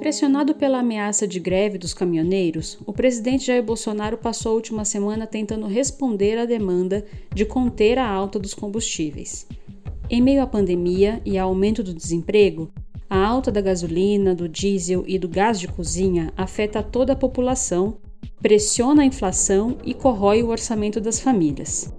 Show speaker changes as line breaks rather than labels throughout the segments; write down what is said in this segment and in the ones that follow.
Pressionado pela ameaça de greve dos caminhoneiros, o presidente Jair Bolsonaro passou a última semana tentando responder à demanda de conter a alta dos combustíveis. Em meio à pandemia e ao aumento do desemprego, a alta da gasolina, do diesel e do gás de cozinha afeta toda a população, pressiona a inflação e corrói o orçamento das famílias.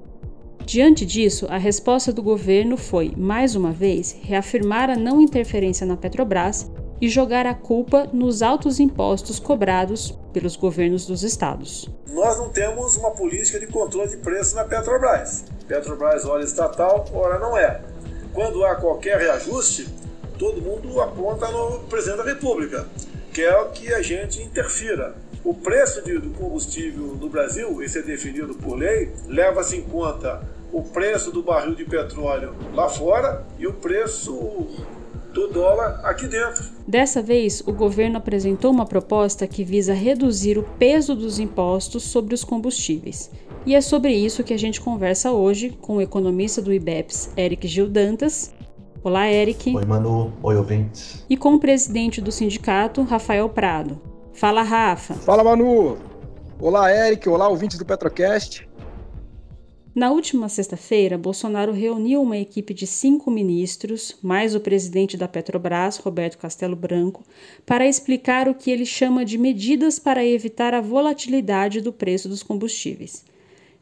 Diante disso, a resposta do governo foi, mais uma vez, reafirmar a não interferência na Petrobras e jogar a culpa nos altos impostos cobrados pelos governos dos estados.
Nós não temos uma política de controle de preço na Petrobras. Petrobras, ora estatal, ora não é. Quando há qualquer reajuste, todo mundo aponta no presidente da República, quer que a gente interfira. O preço do combustível no Brasil, esse é definido por lei, leva-se em conta o preço do barril de petróleo lá fora e o preço do dólar aqui dentro.
Dessa vez, o governo apresentou uma proposta que visa reduzir o peso dos impostos sobre os combustíveis. E é sobre isso que a gente conversa hoje com o economista do IBEPS, Eric Gil Dantas. Olá, Eric.
Oi, Manu. Oi, ouvintes.
E com o presidente do sindicato, Rafael Prado. Fala, Rafa.
Fala, Manu. Olá, Eric. Olá, ouvintes do Petrocast.
Na última sexta-feira, Bolsonaro reuniu uma equipe de cinco ministros, mais o presidente da Petrobras, Roberto Castelo Branco, para explicar o que ele chama de medidas para evitar a volatilidade do preço dos combustíveis.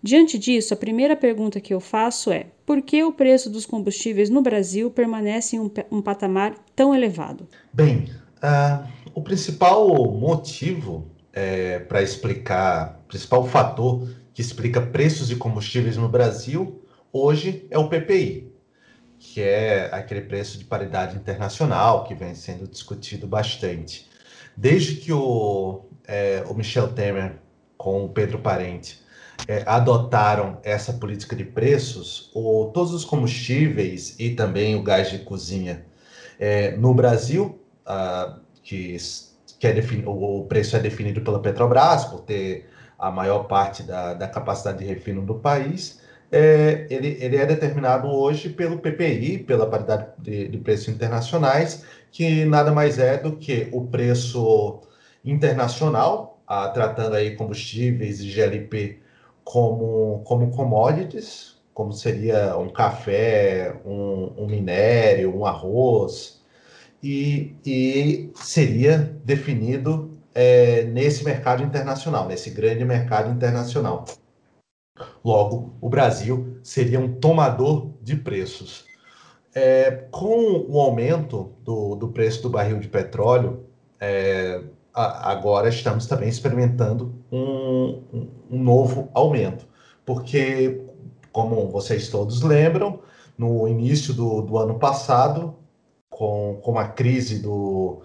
Diante disso, a primeira pergunta que eu faço é: por que o preço dos combustíveis no Brasil permanece em um, um patamar tão elevado?
Bem, uh, o principal motivo é, para explicar, principal fator que explica preços de combustíveis no Brasil, hoje é o PPI, que é aquele preço de paridade internacional que vem sendo discutido bastante. Desde que o, é, o Michel Temer com o Pedro Parente é, adotaram essa política de preços, o, todos os combustíveis e também o gás de cozinha é, no Brasil, ah, que, que é o preço é definido pela Petrobras por ter a maior parte da, da capacidade de refino do país, é, ele, ele é determinado hoje pelo PPI, pela paridade de, de preços internacionais, que nada mais é do que o preço internacional, a, tratando aí combustíveis e GLP como, como commodities, como seria um café, um, um minério, um arroz, e, e seria definido é, nesse mercado internacional, nesse grande mercado internacional. Logo, o Brasil seria um tomador de preços. É, com o aumento do, do, preço do barril de petróleo, é, a, agora estamos também experimentando um, um, novo aumento, porque, como vocês todos lembram, no início do, do ano passado, com, com a crise do,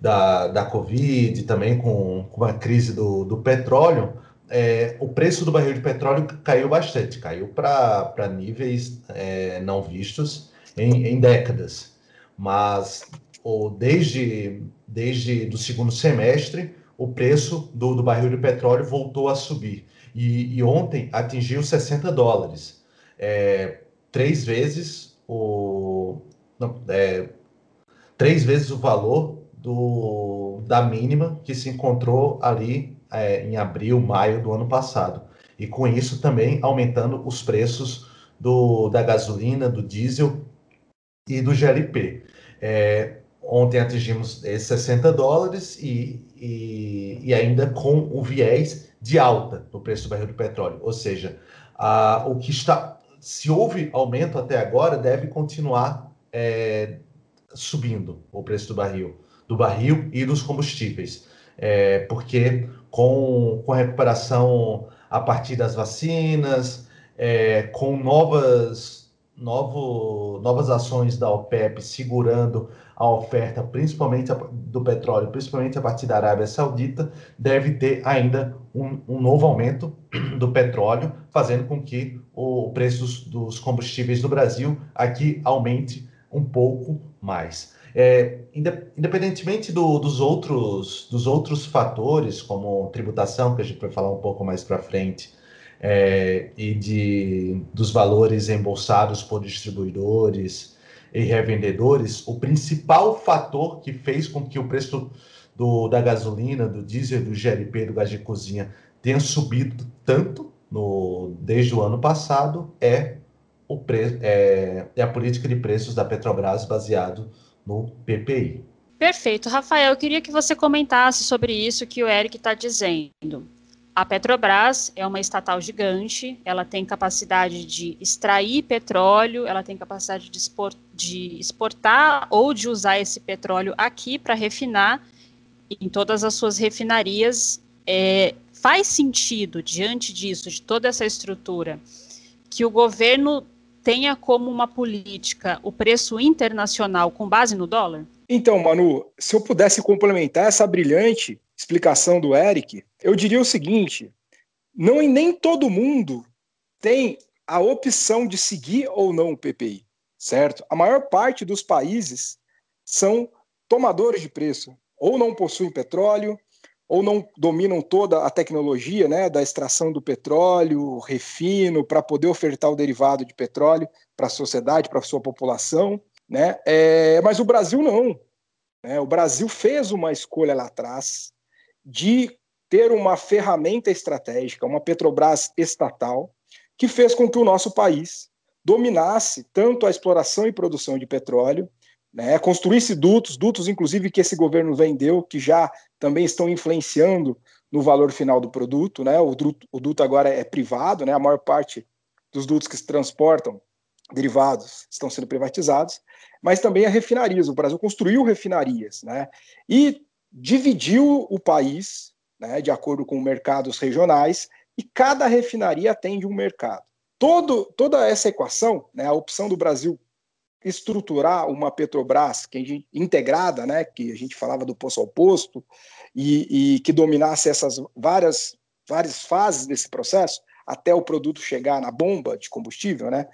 da, da Covid, também com, com a crise do, do petróleo, é, o preço do barril de petróleo caiu bastante, caiu para níveis é, não vistos em, em, décadas. Mas o, desde, desde do segundo semestre, o preço do, do barril de petróleo voltou a subir. E, e ontem atingiu 60 dólares, é, três vezes o não, é, três vezes o valor do, da mínima que se encontrou ali é, em abril, maio do ano passado. E com isso também aumentando os preços do, da gasolina, do diesel e do GLP. É, ontem atingimos 60 dólares e, e, e, ainda com o viés de alta no preço do barril de petróleo. Ou seja, a, o que está. Se houve aumento até agora, deve continuar é, subindo o preço do barril do barril e dos combustíveis. É, porque com, com a recuperação a partir das vacinas, é, com novas, novo, novas ações da OPEP segurando a oferta, principalmente do petróleo, principalmente a partir da Arábia Saudita, deve ter ainda um, um novo aumento do petróleo, fazendo com que o preço dos, dos combustíveis no Brasil aqui aumente um pouco mais. É, independentemente do, dos, outros, dos outros fatores, como tributação, que a gente vai falar um pouco mais para frente, é, e de, dos valores embolsados por distribuidores, e revendedores, o principal fator que fez com que o preço do, da gasolina, do diesel, do GLP, do gás de cozinha tenha subido tanto no, desde o ano passado é, o pre, é, é a política de preços da Petrobras baseado no PPI.
Perfeito. Rafael, eu queria que você comentasse sobre isso que o Eric está dizendo. A Petrobras é uma estatal gigante, ela tem capacidade de extrair petróleo, ela tem capacidade de, expor, de exportar ou de usar esse petróleo aqui para refinar em todas as suas refinarias. É, faz sentido, diante disso, de toda essa estrutura, que o governo tenha como uma política o preço internacional com base no dólar?
Então, Manu, se eu pudesse complementar essa brilhante explicação do Eric, eu diria o seguinte: não nem todo mundo tem a opção de seguir ou não o PPI, certo? A maior parte dos países são tomadores de preço, ou não possuem petróleo, ou não dominam toda a tecnologia né, da extração do petróleo, refino, para poder ofertar o derivado de petróleo para a sociedade, para a sua população. Né? É, mas o Brasil não. Né? O Brasil fez uma escolha lá atrás de ter uma ferramenta estratégica, uma Petrobras estatal, que fez com que o nosso país dominasse tanto a exploração e produção de petróleo, né, construísse dutos, dutos inclusive que esse governo vendeu, que já também estão influenciando no valor final do produto. Né, o, duto, o duto agora é privado, né, a maior parte dos dutos que se transportam derivados estão sendo privatizados, mas também a refinarias. O Brasil construiu refinarias né, e dividiu o país né, de acordo com mercados regionais e cada refinaria atende um mercado. Todo, toda essa equação, né, a opção do Brasil estruturar uma Petrobras que gente, integrada, né, que a gente falava do poço ao posto, e, e que dominasse essas várias, várias fases desse processo, até o produto chegar na bomba de combustível, né?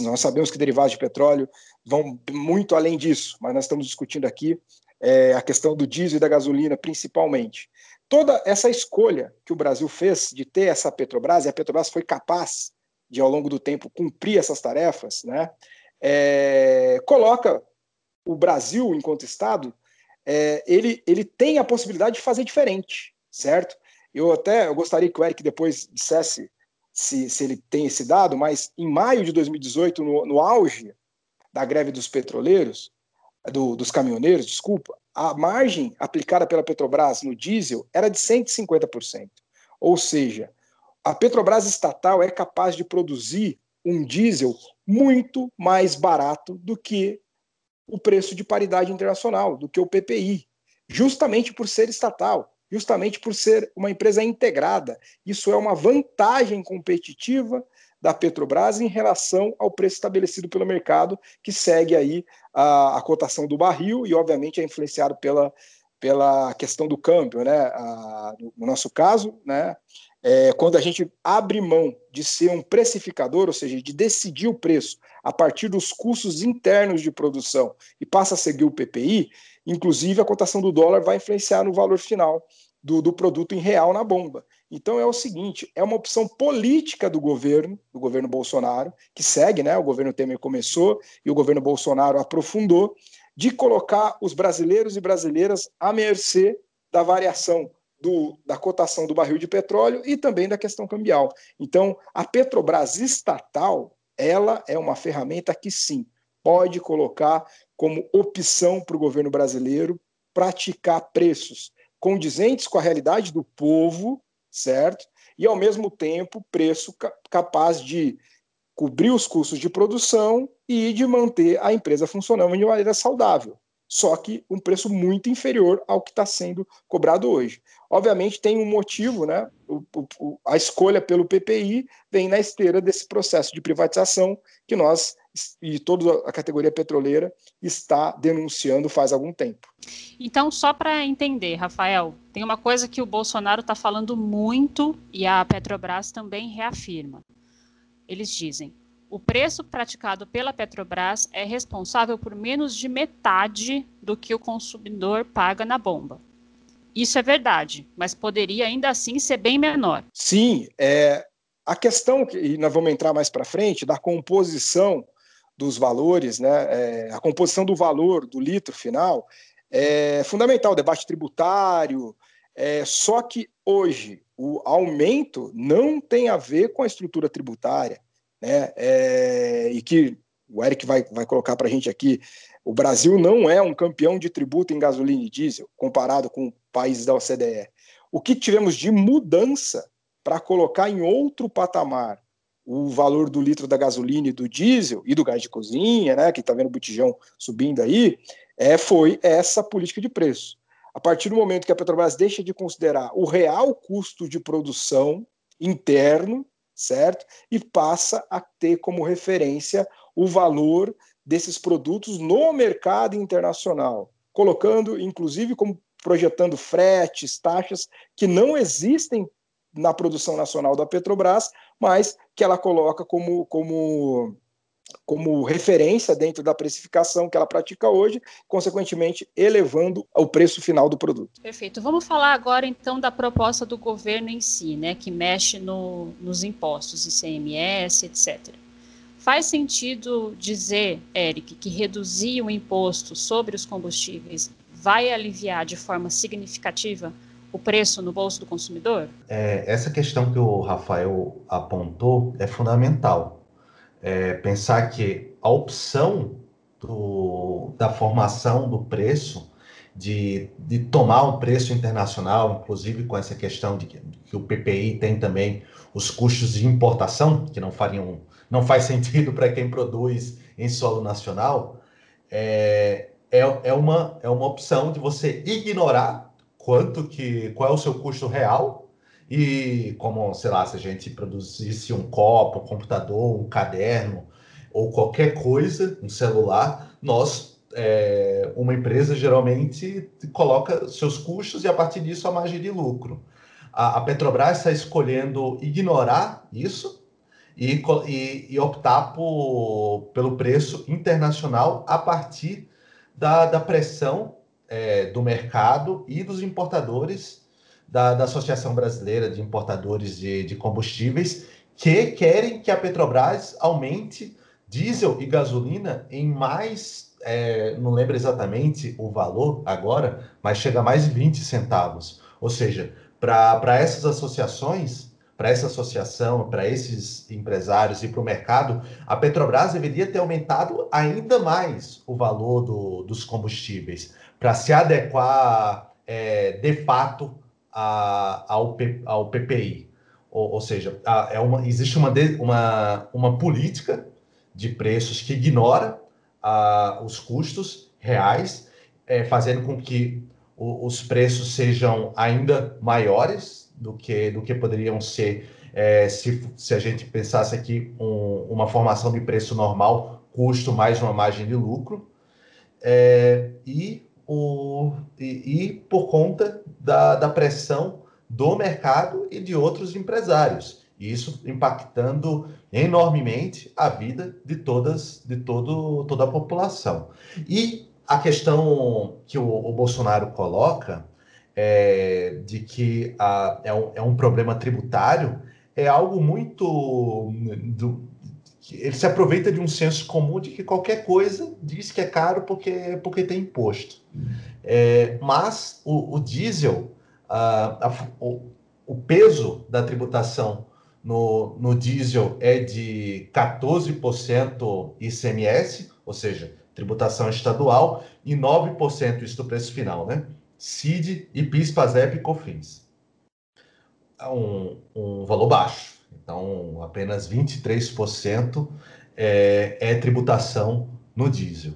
Nós sabemos que derivados de petróleo vão muito além disso, mas nós estamos discutindo aqui é, a questão do diesel e da gasolina, principalmente. Toda essa escolha que o Brasil fez de ter essa Petrobras, e a Petrobras foi capaz de, ao longo do tempo, cumprir essas tarefas, né, é, coloca o Brasil, enquanto Estado, é, ele, ele tem a possibilidade de fazer diferente, certo? Eu até eu gostaria que o Eric depois dissesse se, se ele tem esse dado, mas em maio de 2018, no, no auge da greve dos petroleiros, do, dos caminhoneiros, desculpa, a margem aplicada pela Petrobras no diesel era de 150%. Ou seja, a Petrobras estatal é capaz de produzir um diesel muito mais barato do que o preço de paridade internacional, do que o PPI, justamente por ser estatal, justamente por ser uma empresa integrada. Isso é uma vantagem competitiva da Petrobras em relação ao preço estabelecido pelo mercado, que segue aí a, a cotação do barril e, obviamente, é influenciado pela, pela questão do câmbio, né? A, no nosso caso, né? É, quando a gente abre mão de ser um precificador, ou seja, de decidir o preço a partir dos custos internos de produção e passa a seguir o PPI, inclusive a cotação do dólar vai influenciar no valor final do, do produto em real na bomba. Então é o seguinte, é uma opção política do governo, do governo Bolsonaro, que segue, né? O governo Temer começou e o governo Bolsonaro aprofundou, de colocar os brasileiros e brasileiras à mercê da variação do, da cotação do barril de petróleo e também da questão cambial. Então, a Petrobras estatal, ela é uma ferramenta que sim pode colocar como opção para o governo brasileiro praticar preços condizentes com a realidade do povo, certo? E, ao mesmo tempo, preço capaz de cobrir os custos de produção e de manter a empresa funcionando de maneira saudável. Só que um preço muito inferior ao que está sendo cobrado hoje. Obviamente tem um motivo, né? O, o, a escolha pelo PPI vem na esteira desse processo de privatização que nós e toda a categoria petroleira está denunciando faz algum tempo.
Então, só para entender, Rafael, tem uma coisa que o Bolsonaro está falando muito e a Petrobras também reafirma. Eles dizem: o preço praticado pela Petrobras é responsável por menos de metade do que o consumidor paga na bomba. Isso é verdade, mas poderia ainda assim ser bem menor.
Sim, é, a questão, e nós vamos entrar mais para frente, da composição dos valores, né, é, a composição do valor do litro final é fundamental, o debate tributário, é, só que hoje o aumento não tem a ver com a estrutura tributária, né, é, e que o Eric vai, vai colocar para a gente aqui, o Brasil não é um campeão de tributo em gasolina e diesel, comparado com países da OCDE. O que tivemos de mudança para colocar em outro patamar o valor do litro da gasolina e do diesel e do gás de cozinha, né, que está vendo o botijão subindo aí, é, foi essa política de preço. A partir do momento que a Petrobras deixa de considerar o real custo de produção interno, certo? E passa a ter como referência o valor desses produtos no mercado internacional, colocando, inclusive, como projetando fretes, taxas que não existem na produção nacional da Petrobras, mas que ela coloca como, como, como referência dentro da precificação que ela pratica hoje, consequentemente elevando o preço final do produto.
Perfeito. Vamos falar agora então da proposta do governo em si, né, que mexe no, nos impostos, ICMS, etc. Faz sentido dizer, Eric, que reduzir o imposto sobre os combustíveis vai aliviar de forma significativa o preço no bolso do consumidor?
É, essa questão que o Rafael apontou é fundamental. É, pensar que a opção do, da formação do preço, de, de tomar um preço internacional, inclusive com essa questão de que, que o PPI tem também os custos de importação, que não fariam não faz sentido para quem produz em solo nacional, é, é, é, uma, é uma opção de você ignorar quanto que qual é o seu custo real e como, sei lá, se a gente produzisse um copo, um computador, um caderno ou qualquer coisa, um celular, nós, é, uma empresa geralmente coloca seus custos e a partir disso a margem de lucro. A, a Petrobras está escolhendo ignorar isso e, e, e optar por, pelo preço internacional a partir da, da pressão é, do mercado e dos importadores da, da Associação Brasileira de Importadores de, de Combustíveis, que querem que a Petrobras aumente diesel e gasolina em mais, é, não lembro exatamente o valor agora, mas chega a mais de 20 centavos. Ou seja, para essas associações, para essa associação, para esses empresários e para o mercado, a Petrobras deveria ter aumentado ainda mais o valor do, dos combustíveis para se adequar é, de fato a, ao, ao PPI. Ou, ou seja, a, é uma, existe uma, uma, uma política de preços que ignora a, os custos reais, é, fazendo com que o, os preços sejam ainda maiores do que, do que poderiam ser é, se, se a gente pensasse aqui um, uma formação de preço normal, custo mais uma margem de lucro, é, e, o, e, e, por conta da, da pressão do mercado e de outros empresários. Isso impactando enormemente a vida de todas, de todo, toda a população. E a questão que o, o Bolsonaro coloca é, de que a, é, um, é um problema tributário é algo muito. Ele se aproveita de um senso comum de que qualquer coisa diz que é caro porque, porque tem imposto. É, mas o, o diesel, a, a, o, o peso da tributação no, no diesel é de 14% ICMS, ou seja, tributação estadual, e 9% isso do preço final, né? CID e PIS, PASEP e COFINS. É um, um valor baixo. Então, apenas 23% é, é tributação no diesel.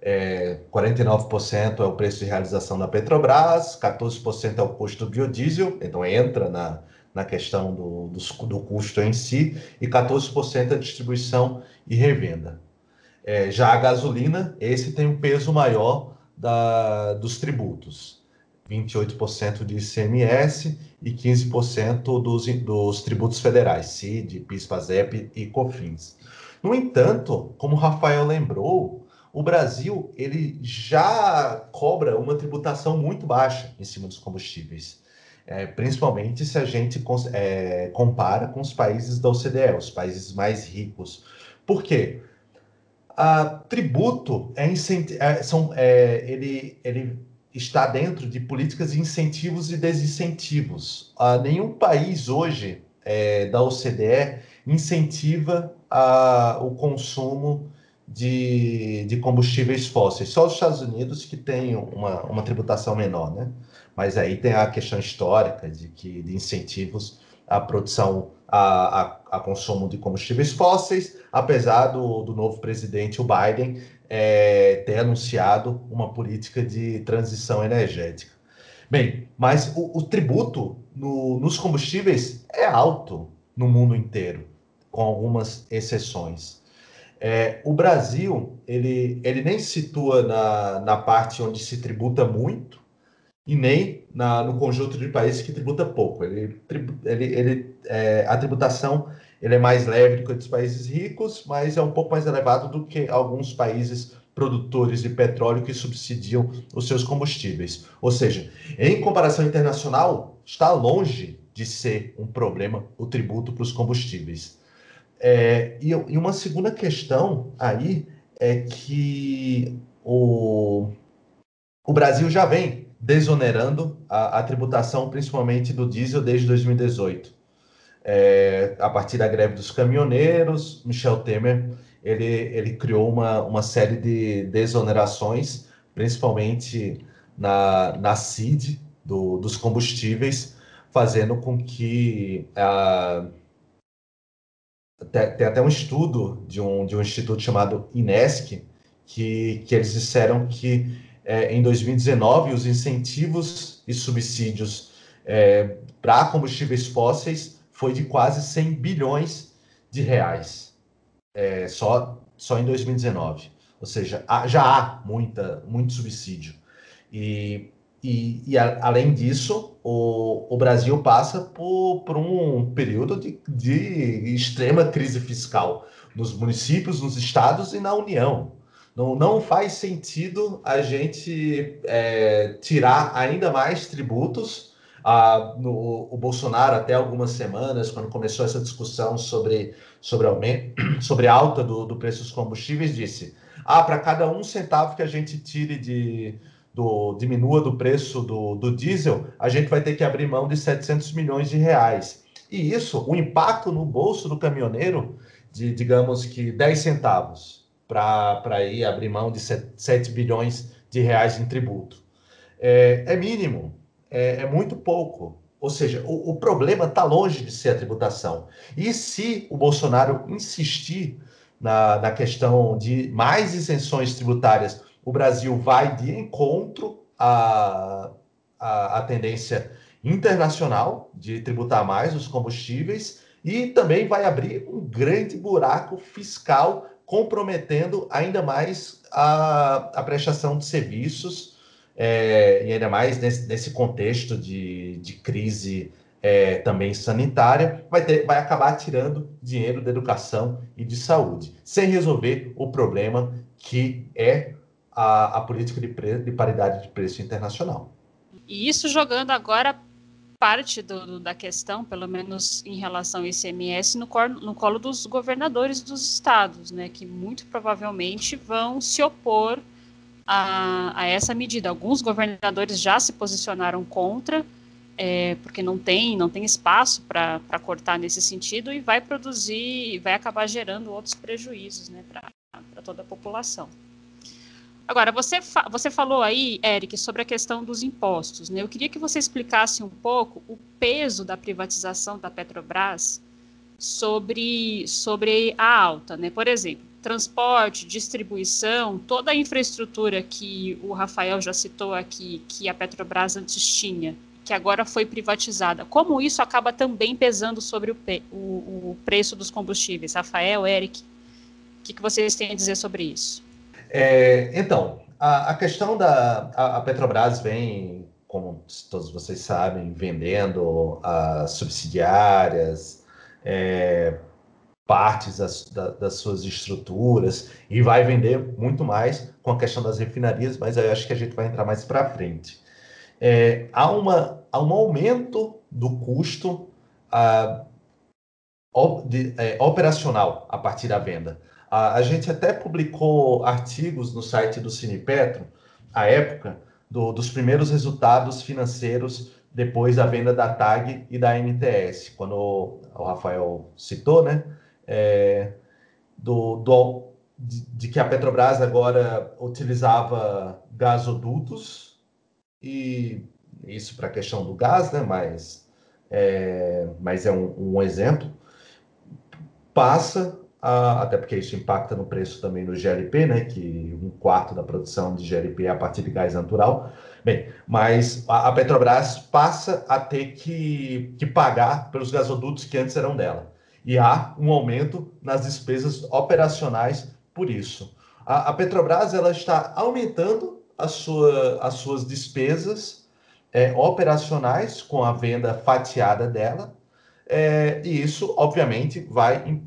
É, 49% é o preço de realização da Petrobras, 14% é o custo do biodiesel, então entra na, na questão do, do, do custo em si, e 14% é distribuição e revenda. É, já a gasolina, esse tem um peso maior, da, dos tributos. 28% de ICMS e 15% dos, dos tributos federais, CID, PIS, PASEP e COFINS. No entanto, como o Rafael lembrou, o Brasil ele já cobra uma tributação muito baixa em cima dos combustíveis, é, principalmente se a gente é, compara com os países da OCDE, os países mais ricos. Por quê? a tributo é, é, são, é, ele, ele está dentro de políticas de incentivos e desincentivos. Uh, nenhum país hoje é, da OCDE incentiva uh, o consumo de, de combustíveis fósseis. Só os Estados Unidos que tem uma, uma tributação menor, né? Mas aí tem a questão histórica de que de incentivos à produção, a, a, a consumo de combustíveis fósseis, apesar do, do novo presidente, o Biden, é, ter anunciado uma política de transição energética. Bem, mas o, o tributo no, nos combustíveis é alto no mundo inteiro, com algumas exceções. É, o Brasil, ele, ele nem se situa na, na parte onde se tributa muito e nem na, no conjunto de países que tributa pouco. Ele, ele, ele, é, a tributação ele é mais leve do que os países ricos, mas é um pouco mais elevado do que alguns países produtores de petróleo que subsidiam os seus combustíveis. Ou seja, em comparação internacional, está longe de ser um problema o tributo para os combustíveis. É, e, e, uma segunda questão aí é que o, o Brasil já vem desonerando a, a tributação, principalmente do diesel, desde 2018. É, a partir da greve dos caminhoneiros, Michel Temer ele, ele criou uma, uma série de desonerações, principalmente na, na CID do, dos combustíveis, fazendo com que tem, tem, até um estudo de um, de um instituto chamado INESC, que, que eles disseram que é, em 2019 os incentivos e subsídios é, para combustíveis fósseis foi de quase 100 bilhões de reais, é, só, só em 2019. Ou seja, há, já há muita, muito subsídio. E e, e a, além disso, o, o, Brasil passa por, por um período de, de, extrema crise fiscal nos municípios, nos estados e na União. Não, não faz sentido a gente é, tirar ainda mais tributos. No, o Bolsonaro, até algumas semanas, quando começou essa discussão sobre, sobre, aumento, sobre alta do, do preço dos combustíveis, disse: ah, para cada um centavo que a gente tire de do, diminua do preço do, do diesel, a gente vai ter que abrir mão de 700 milhões de reais. E isso, o impacto no bolso do caminhoneiro, de digamos que 10 centavos, para ir abrir mão de 7 bilhões de reais em tributo. É, é mínimo, é, é, muito pouco. Ou seja, o, o problema está longe de ser a tributação. E se o Bolsonaro insistir na, na questão de mais isenções tributárias o Brasil vai de encontro à, à, à tendência internacional de tributar mais os combustíveis e também vai abrir um grande buraco fiscal comprometendo ainda mais a, a prestação de serviços é, e ainda mais nesse, nesse contexto de, de crise é, também sanitária, vai, ter, vai acabar tirando dinheiro da educação e de saúde, sem resolver o problema que é a, a política de, pre, de paridade de preço internacional.
E isso jogando agora parte do, da questão, pelo menos em relação ao ICMS, no colo, no colo dos governadores dos estados, né, que muito provavelmente vão se opor a, a essa medida. Alguns governadores já se posicionaram contra, é, porque não tem, não tem espaço para cortar nesse sentido e vai produzir, vai acabar gerando outros prejuízos né, para toda a população. Agora, você, fa você falou aí, Eric, sobre a questão dos impostos. Né? Eu queria que você explicasse um pouco o peso da privatização da Petrobras sobre, sobre a alta. Né? Por exemplo, transporte, distribuição, toda a infraestrutura que o Rafael já citou aqui, que a Petrobras antes tinha, que agora foi privatizada. Como isso acaba também pesando sobre o, o, o preço dos combustíveis? Rafael, Eric, o que, que vocês têm a dizer sobre isso?
É, então, a, a, questão da a, a, Petrobras vem, como todos vocês sabem, vendendo as subsidiárias, é, partes das, da, das, suas estruturas e vai vender muito mais com a questão das refinarias, mas eu acho que a gente vai entrar mais para frente. É, há, uma, há um aumento do custo de, é, operacional a partir da venda A, a gente até publicou artigos no site do Cinepetro, à época, do, dos primeiros resultados financeiros depois da venda da TAG e da MTS, quando o Rafael citou, né? É, do, do de, de, que a Petrobras agora utilizava gasodutos e isso para a questão do gás, né? Mas é, mas é um, um exemplo. Passa a, até porque isso impacta no preço também do GLP, né? Que um quarto da produção de GLP é a partir de gás natural. Bem, mas a, a Petrobras passa a ter que, que pagar pelos gasodutos que antes eram dela e há um aumento nas despesas operacionais por isso. A, a Petrobras ela está aumentando a sua, as suas despesas é, operacionais com a venda fatiada dela, é, e isso, obviamente, vai,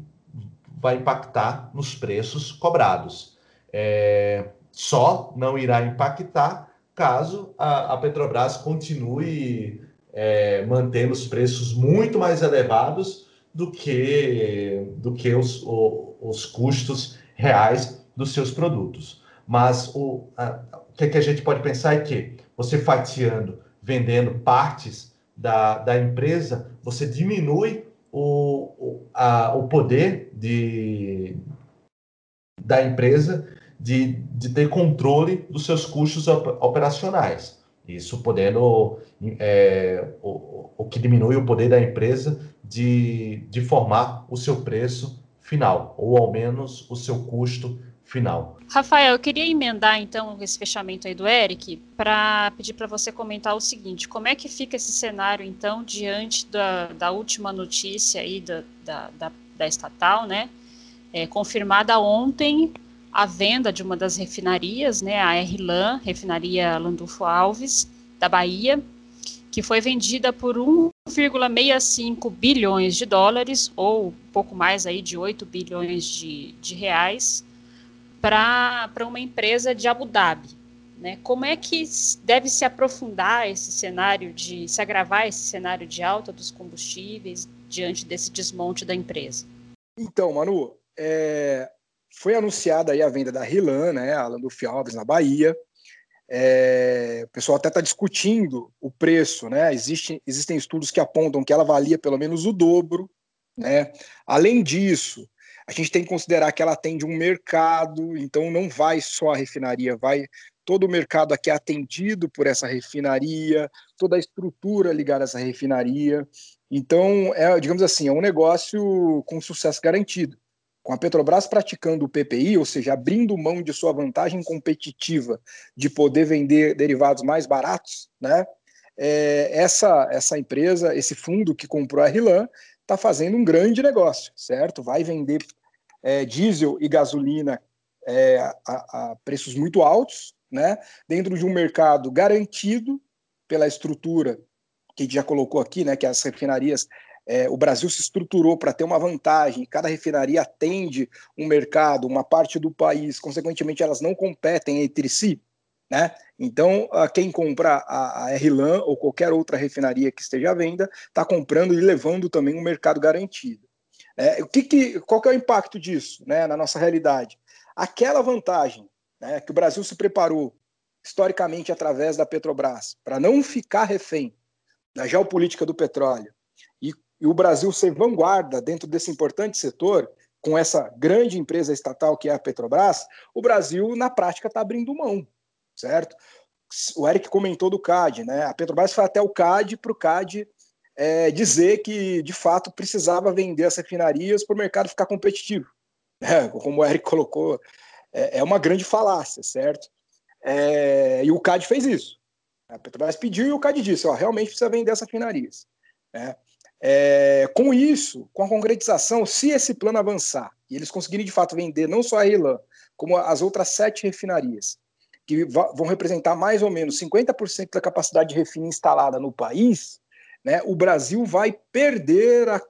vai impactar nos preços cobrados. É, só não irá impactar caso a, a Petrobras continue é, mantendo os preços muito mais elevados do que, do que os, o, os custos reais dos seus produtos. Mas o, a, o que, que a gente pode pensar é que você fatiando, vendendo partes da, da empresa, você diminui o, o, a, o poder de, da empresa de, de ter controle dos seus custos operacionais. Isso podendo, é, o, o que diminui o poder da empresa de, de formar o seu preço final, ou ao menos o seu custo final.
Rafael, eu queria emendar então esse fechamento aí do Eric para pedir para você comentar o seguinte: como é que fica esse cenário então diante da, da última notícia aí da, da, da, da estatal, né? É, confirmada ontem a venda de uma das refinarias, né, a RLAN, refinaria Landulfo Alves, da Bahia, que foi vendida por 1,65 bilhões de dólares, ou pouco mais aí de 8 bilhões de, de reais, para uma empresa de Abu Dhabi. Né? Como é que deve se aprofundar esse cenário de se agravar esse cenário de alta dos combustíveis diante desse desmonte da empresa?
Então, Manu, é, foi anunciada aí a venda da Rilan, né, a Landulf Alves na Bahia. É, o pessoal até está discutindo o preço, né? Existe, existem estudos que apontam que ela valia pelo menos o dobro, né? Além disso, a gente tem que considerar que ela atende um mercado, então não vai só a refinaria, vai todo o mercado aqui é atendido por essa refinaria, toda a estrutura ligada a essa refinaria. Então, é, digamos assim, é um negócio com sucesso garantido. Com a Petrobras praticando o PPI, ou seja, abrindo mão de sua vantagem competitiva de poder vender derivados mais baratos, né? É, essa, essa empresa, esse fundo que comprou a Rilan, está fazendo um grande negócio, certo? Vai vender é, diesel e gasolina é, a, a, preços muito altos, né? Dentro de um mercado garantido pela estrutura que já colocou aqui, né? Que as refinarias é, o Brasil se estruturou para ter uma vantagem, cada refinaria atende um mercado, uma parte do país, consequentemente elas não competem entre si, né? Então, quem compra a, a RLAN ou qualquer outra refinaria que esteja à venda está comprando e levando também um mercado garantido. É, o que, que, qual que é o impacto disso né, na nossa realidade? Aquela vantagem né, que o Brasil se preparou historicamente através da Petrobras para não ficar refém da geopolítica do petróleo e o Brasil ser vanguarda dentro desse importante setor, com essa grande empresa estatal que é a Petrobras, o Brasil, na prática, está abrindo mão, certo? O Eric comentou do CAD, né? A Petrobras foi até o CAD para o CAD é, dizer que, de fato, precisava vender as refinarias para o mercado ficar competitivo. É, como o Eric colocou, é, é uma grande falácia, certo? É, e o CAD fez isso. A Petrobras pediu e o CAD disse: ó, realmente precisa vender essas refinarias. Né? É, com isso, com a concretização, se esse plano avançar e eles conseguirem de fato vender não só a Irlã, como as outras sete refinarias, que vão representar mais ou menos 50% da capacidade de refino instalada no país, né, o Brasil vai perder a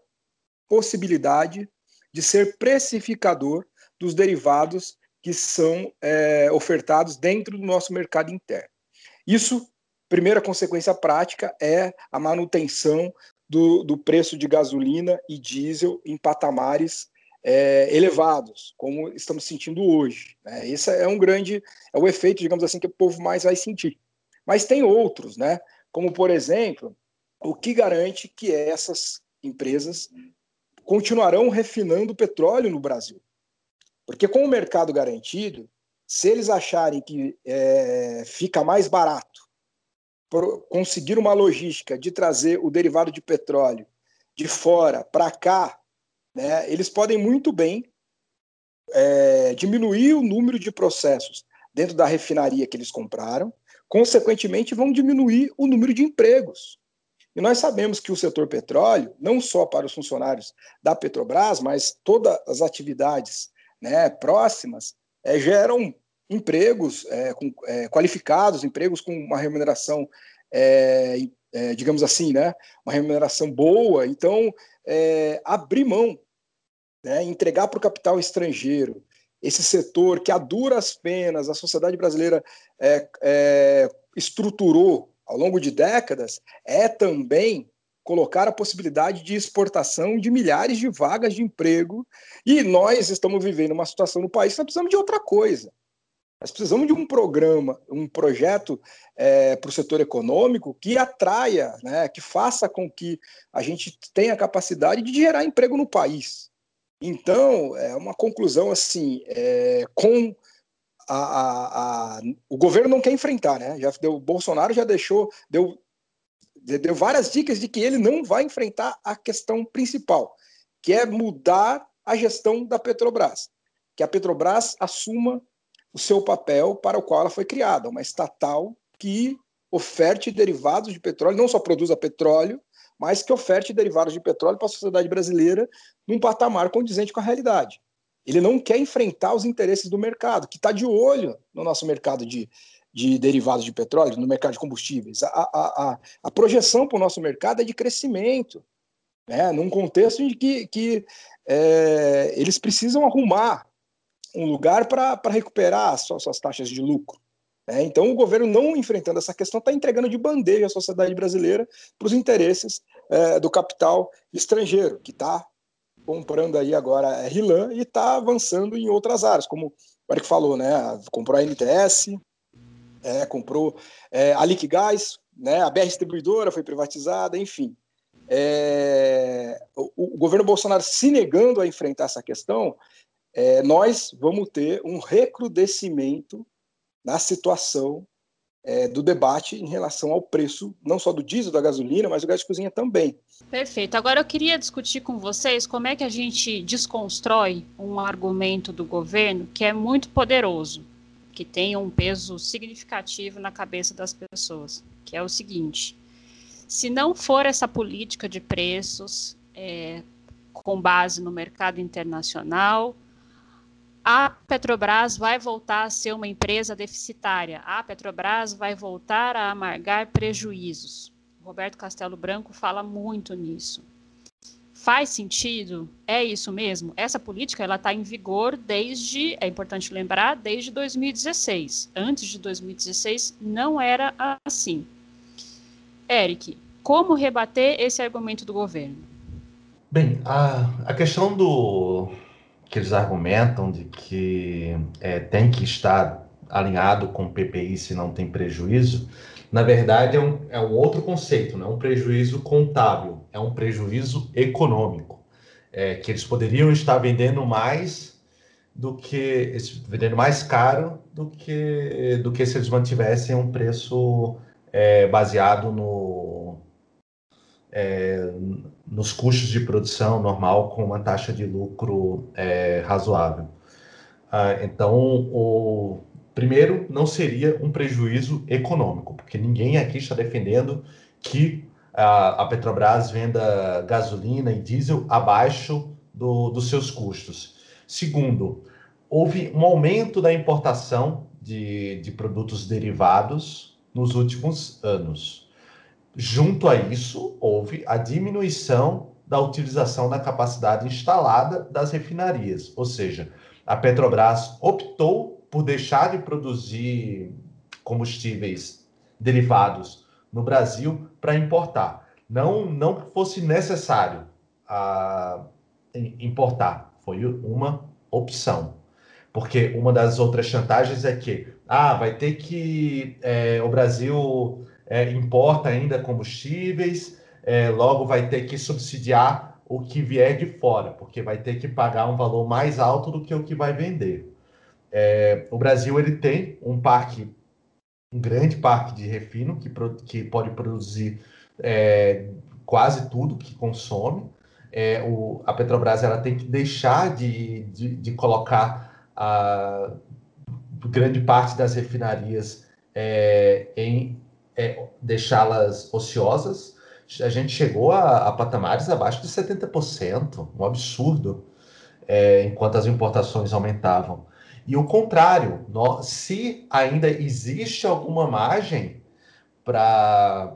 possibilidade de ser precificador dos derivados que são é, ofertados dentro do nosso mercado interno. Isso, primeira consequência prática, é a manutenção do, do preço de gasolina e diesel em patamares é, elevados, como estamos sentindo hoje. Né? Esse é um grande, é o efeito, digamos assim, que o povo mais vai sentir. Mas tem outros, né? Como por exemplo, o que garante que essas empresas continuarão refinando petróleo no Brasil? Porque com o mercado garantido, se eles acharem que é, fica mais barato conseguir uma logística de trazer o derivado de petróleo de fora para cá, né, eles podem muito bem é, diminuir o número de processos dentro da refinaria que eles compraram, consequentemente vão diminuir o número de empregos. E nós sabemos que o setor petróleo, não só para os funcionários da Petrobras, mas todas as atividades né, próximas, é, geram empregos é, com, é, qualificados, empregos com uma remuneração, é, é, digamos assim, né, uma remuneração boa. Então, é, abrir mão, né, entregar para o capital estrangeiro esse setor que a duras penas a sociedade brasileira estruturou ao longo de décadas, é também colocar a possibilidade de exportação de milhares de vagas de emprego. E nós estamos vivendo uma situação no país que nós precisamos de outra coisa. Nós precisamos de um programa, um projeto é, para o setor econômico que atraia, né, que faça com que a gente tenha a capacidade de gerar emprego no país. Então, é uma conclusão assim, é, com a, a, a, o governo não quer enfrentar, né? Já deu, o Bolsonaro já deixou, deu, deu várias dicas de que ele não vai enfrentar a questão principal, que é mudar a gestão da Petrobras, que a Petrobras assuma o seu papel para o qual ela foi criada, uma estatal que oferte derivados de petróleo, não só produza petróleo, mas que oferte derivados de petróleo para a sociedade brasileira num patamar condizente com a realidade. Ele não quer enfrentar os interesses do mercado, que está de olho no nosso mercado de, de derivados de petróleo, no mercado de combustíveis. A, a, a, a projeção para o nosso mercado é de crescimento, né? num contexto em que, que é, eles precisam arrumar um lugar para recuperar as suas, suas, taxas de lucro. Né? Então, o governo, não enfrentando essa questão, está entregando de bandeja a sociedade brasileira para os interesses é, do capital estrangeiro, que está comprando aí agora a RLAN e está avançando em outras áreas, como o Eric falou, né? Comprou a NTS, é, comprou é, a Liquigás, né? a BR Distribuidora foi privatizada, enfim. É, o, o, governo Bolsonaro se negando a enfrentar essa questão, é, nós vamos ter um recrudescimento na situação é, do debate em relação ao preço, não só do diesel, da gasolina, mas do gás de cozinha também.
Perfeito. Agora eu queria discutir com vocês como é que a gente desconstrói um argumento do governo que é muito poderoso, que tem um peso significativo na cabeça das pessoas, que é o seguinte: se não for essa política de preços é, com base no mercado internacional, a Petrobras vai voltar a ser uma empresa deficitária, a Petrobras vai voltar a amargar prejuízos. Roberto Castelo Branco fala muito nisso. Faz sentido? É isso mesmo? Essa política ela está em vigor desde, é importante lembrar, desde 2016. Antes de 2016 não era assim. Eric, como rebater esse argumento do governo?
Bem, a, a questão do, que eles argumentam de que é, tem que estar alinhado com o PPI se não tem prejuízo, na verdade é um, é um outro conceito, não é um prejuízo contábil, é um prejuízo econômico. É, que eles poderiam estar vendendo mais do que vendendo mais caro do que do que se eles mantivessem um preço é, baseado no é, nos custos de produção normal com uma taxa de lucro é, razoável. Ah, então, o primeiro não seria um prejuízo econômico, porque ninguém aqui está defendendo que a, a Petrobras venda gasolina e diesel abaixo do, dos seus custos. Segundo, houve um aumento da importação de, de produtos derivados nos últimos anos. Junto a isso, houve a diminuição da utilização da capacidade instalada das refinarias, ou seja, a Petrobras optou por deixar de produzir combustíveis derivados no Brasil para importar. Não, não fosse necessário uh, importar. foi uma opção. Porque uma das outras chantagens é que ah, vai ter que é, o Brasil é, importa ainda combustíveis, é, logo vai ter que subsidiar o que vier de fora, porque vai ter que pagar um valor mais alto do que o que vai vender. É, o Brasil ele tem um parque, um grande parque de refino que, que pode produzir é, quase tudo que consome. É, o, a Petrobras ela tem que deixar de, de, de colocar a grande parte das refinarias é, em é, deixá-las ociosas. A gente chegou a, a, patamares abaixo de 70%, um absurdo, é, enquanto as importações aumentavam. E o contrário, se ainda existe alguma margem para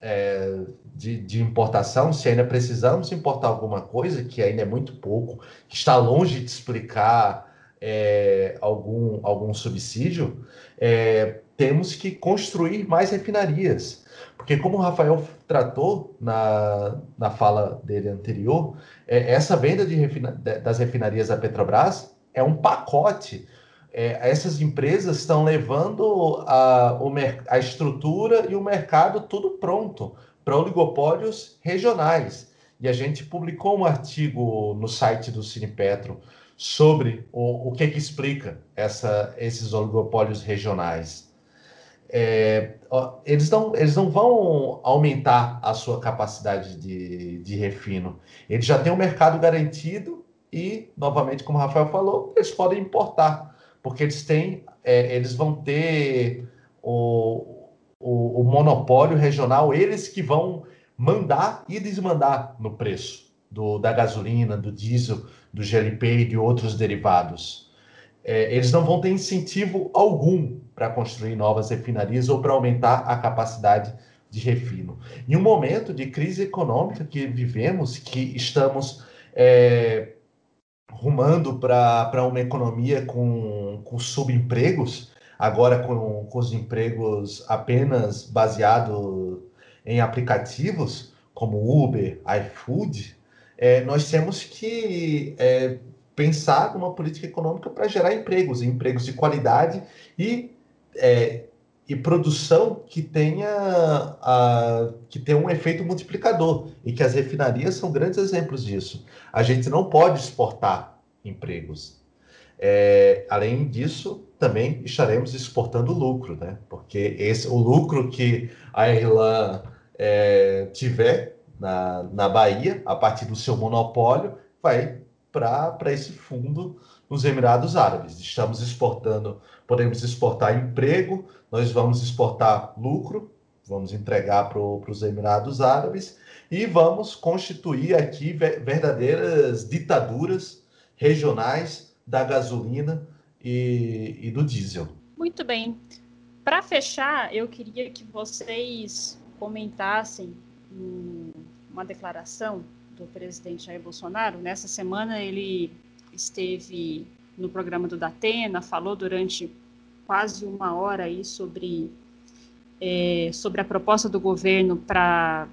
é, de, de, importação, se ainda precisamos importar alguma coisa, que ainda é muito pouco, que está longe de explicar é, algum, algum subsídio, é, temos que construir mais refinarias. Porque, como o Rafael tratou na, na fala dele anterior, é, essa venda de refina, das refinarias da Petrobras é um pacote. É, essas empresas estão levando a, o, a estrutura e o mercado tudo pronto para oligopólios regionais. E a gente publicou um artigo no site do Cinepetro sobre o, o que, que explica essa, esses oligopólios regionais. É, eles, não, eles não vão aumentar a sua capacidade de, de refino. Eles já têm um mercado garantido e, novamente, como o Rafael falou, eles podem importar, porque eles têm, é, eles vão ter o, o, o, monopólio regional, eles que vão mandar e desmandar no preço do, da gasolina, do diesel, do GLP e de outros derivados. É, eles não vão ter incentivo algum para construir novas refinarias ou para aumentar a capacidade de refino. Em um momento de crise econômica que vivemos, que estamos é, rumando para uma economia com, com subempregos, agora com, com os empregos apenas baseados em aplicativos como Uber, iFood, é, nós temos que é, pensar numa política econômica para gerar empregos, empregos de qualidade e, é, e produção que tenha, a, que tenha um efeito multiplicador e que as refinarias são grandes exemplos disso. A gente não pode exportar empregos. É, além disso, também estaremos exportando lucro, né? Porque esse, o lucro que a Irlanda é, tiver na, na Bahia, a partir do seu monopólio, vai para esse fundo nos Emirados Árabes. Estamos exportando, podemos exportar emprego, nós vamos exportar lucro, vamos entregar para os Emirados Árabes e vamos constituir aqui verdadeiras ditaduras regionais da gasolina e, e do diesel.
Muito bem. Para fechar, eu queria que vocês comentassem uma declaração do presidente Jair Bolsonaro. Nessa semana ele esteve no programa do Datena, falou durante quase uma hora aí sobre, é, sobre a proposta do governo para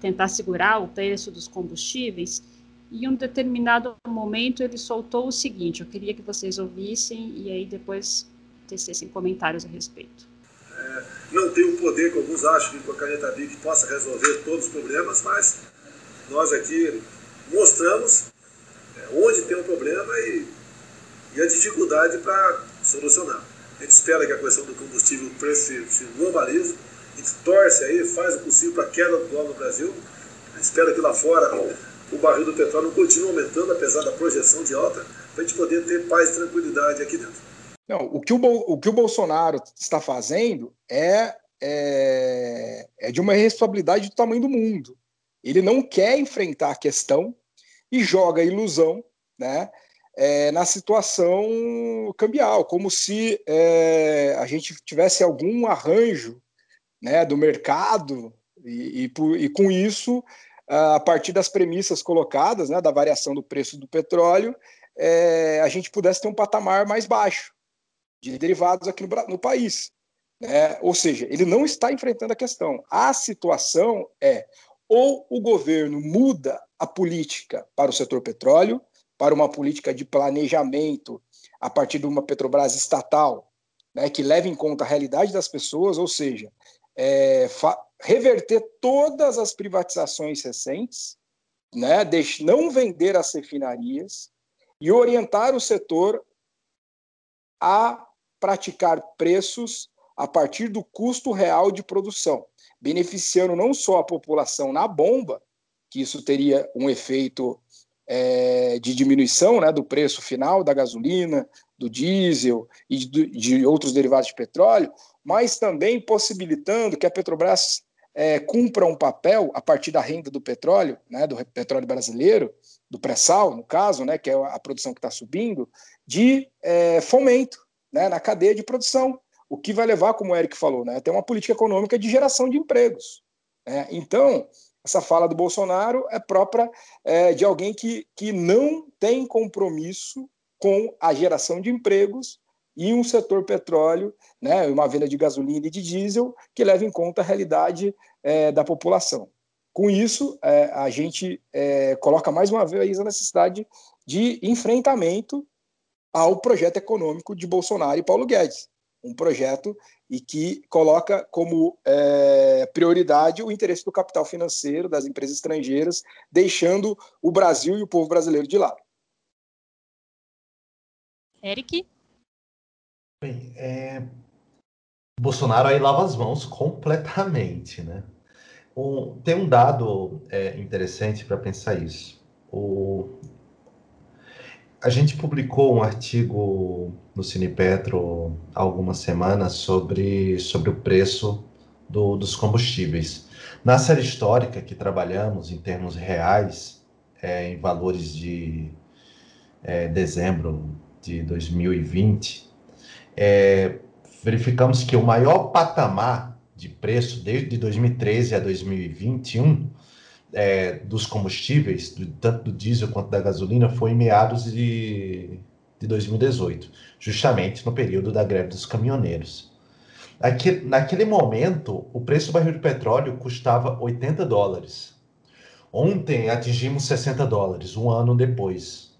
tentar segurar o preço dos combustíveis. E em um determinado momento ele soltou o seguinte: eu queria que vocês ouvissem e aí depois tecessem comentários a respeito
não tem o poder que alguns acham que com a caneta BIC possa resolver todos os problemas, mas nós aqui mostramos é, onde tem um problema e, e, a dificuldade para solucionar. A gente espera que a questão do combustível, preço se, normalize, a gente torce aí, faz o possível para a queda do dólar no Brasil, a gente espera que lá fora o barril do petróleo continue aumentando, apesar da projeção de alta, para a gente poder ter paz e tranquilidade aqui dentro.
Não, o que o, o, que o Bolsonaro está fazendo é, é, é de uma responsabilidade do tamanho do mundo. Ele não quer enfrentar a questão e joga a ilusão né, é, na situação cambial, como se é, a gente tivesse algum arranjo né, do mercado e, e, e, com isso, a partir das premissas colocadas, né, da variação do preço do petróleo, é, a gente pudesse ter um patamar mais baixo de derivados aqui no, no país. Né? Ou seja, ele não está enfrentando a questão. A situação é ou o governo muda a política para o setor petróleo, para uma política de planejamento a partir de uma Petrobras estatal, né, que leve em conta a realidade das pessoas, ou seja, é, reverter todas as privatizações recentes, né, não vender as refinarias e orientar o setor a praticar preços a partir do custo real de produção, beneficiando não só a população na bomba, que isso teria um efeito é, de diminuição né, do preço final da gasolina, do diesel e de, de, outros derivados de petróleo, mas também possibilitando que a Petrobras é, cumpra um papel a partir da renda do petróleo, né, do petróleo brasileiro, do pré-sal, no caso, né, que é a produção que está subindo, de é, fomento né, na cadeia de produção, o que vai levar, como o Eric falou, né, a ter uma política econômica de geração de empregos. Né? Então, essa fala do Bolsonaro é própria é, de alguém que, que não tem compromisso com a geração de empregos e um setor petróleo, né, uma venda de gasolina e de diesel que leva em conta a realidade é, da população. Com isso, é, a gente é, coloca mais uma vez a necessidade de enfrentamento ao projeto econômico de Bolsonaro e Paulo Guedes, um projeto e que coloca como é, prioridade o interesse do capital financeiro das empresas estrangeiras, deixando o Brasil e o povo brasileiro de lado.
Eric?
Bem, é... Bolsonaro aí lava as mãos completamente, né? Um, tem um dado é, interessante para pensar isso. O, a gente publicou um artigo no Cinepetro há algumas semanas sobre, sobre o preço do, dos combustíveis. Na série histórica que trabalhamos em termos reais, é, em valores de é, dezembro de 2020, é, verificamos que o maior patamar de preço desde 2013 a 2021 é, dos combustíveis, do, tanto do diesel quanto da gasolina, foi em meados de, de 2018, justamente no período da greve dos caminhoneiros. Aqui, naquele momento, o preço do barril de petróleo custava 80 dólares. Ontem atingimos 60 dólares, um ano depois.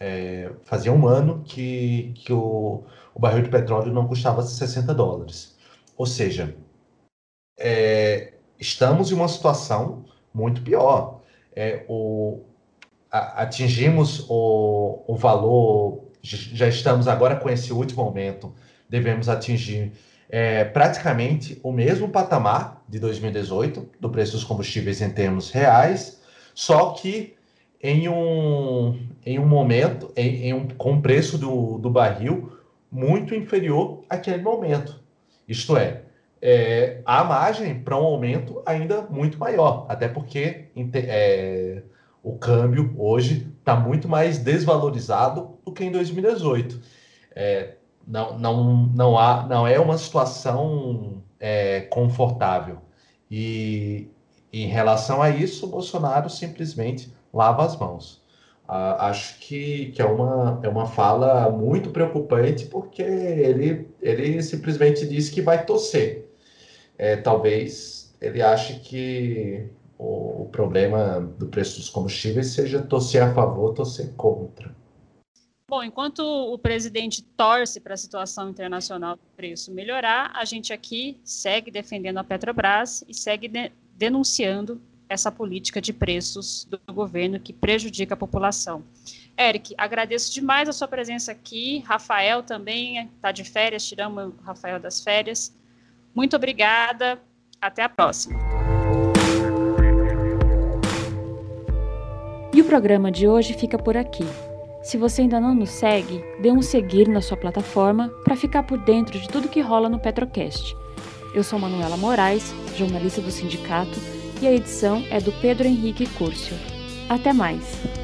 É, fazia um ano que, que o, o barril de petróleo não custava 60 dólares. Ou seja, é, estamos em uma situação muito pior. É, o, a, atingimos o, o valor, já estamos agora com esse último aumento, devemos atingir é, praticamente o mesmo patamar de 2018 do preço dos combustíveis em termos reais, só que em um, em um momento, em, em um, com o preço do, do barril muito inferior àquele momento. Isto é, é, há margem para um aumento ainda muito maior, até porque é, o câmbio hoje está muito mais desvalorizado do que em 2018. É, não, não, não, há, não é uma situação é, confortável. E em relação a isso, o Bolsonaro simplesmente lava as mãos. Ah, acho que, que é, uma, é uma fala muito preocupante, porque ele, ele simplesmente disse que vai torcer é, talvez ele ache que o, o, problema do preço dos combustíveis seja torcer a favor, torcer contra.
Bom, enquanto o presidente torce para a situação internacional do preço melhorar, a gente aqui segue defendendo a Petrobras e segue de, denunciando essa política de preços do governo que prejudica a população. Eric, agradeço demais a sua presença aqui. Rafael também está de férias, tiramos o Rafael das férias. Muito obrigada. Até a próxima. E o programa de hoje fica por aqui. Se você ainda não nos segue, dê um seguir na sua plataforma para ficar por dentro de tudo que rola no Petrocast. Eu sou Manuela Moraes, jornalista do sindicato, e a edição é do Pedro Henrique Curcio. Até mais!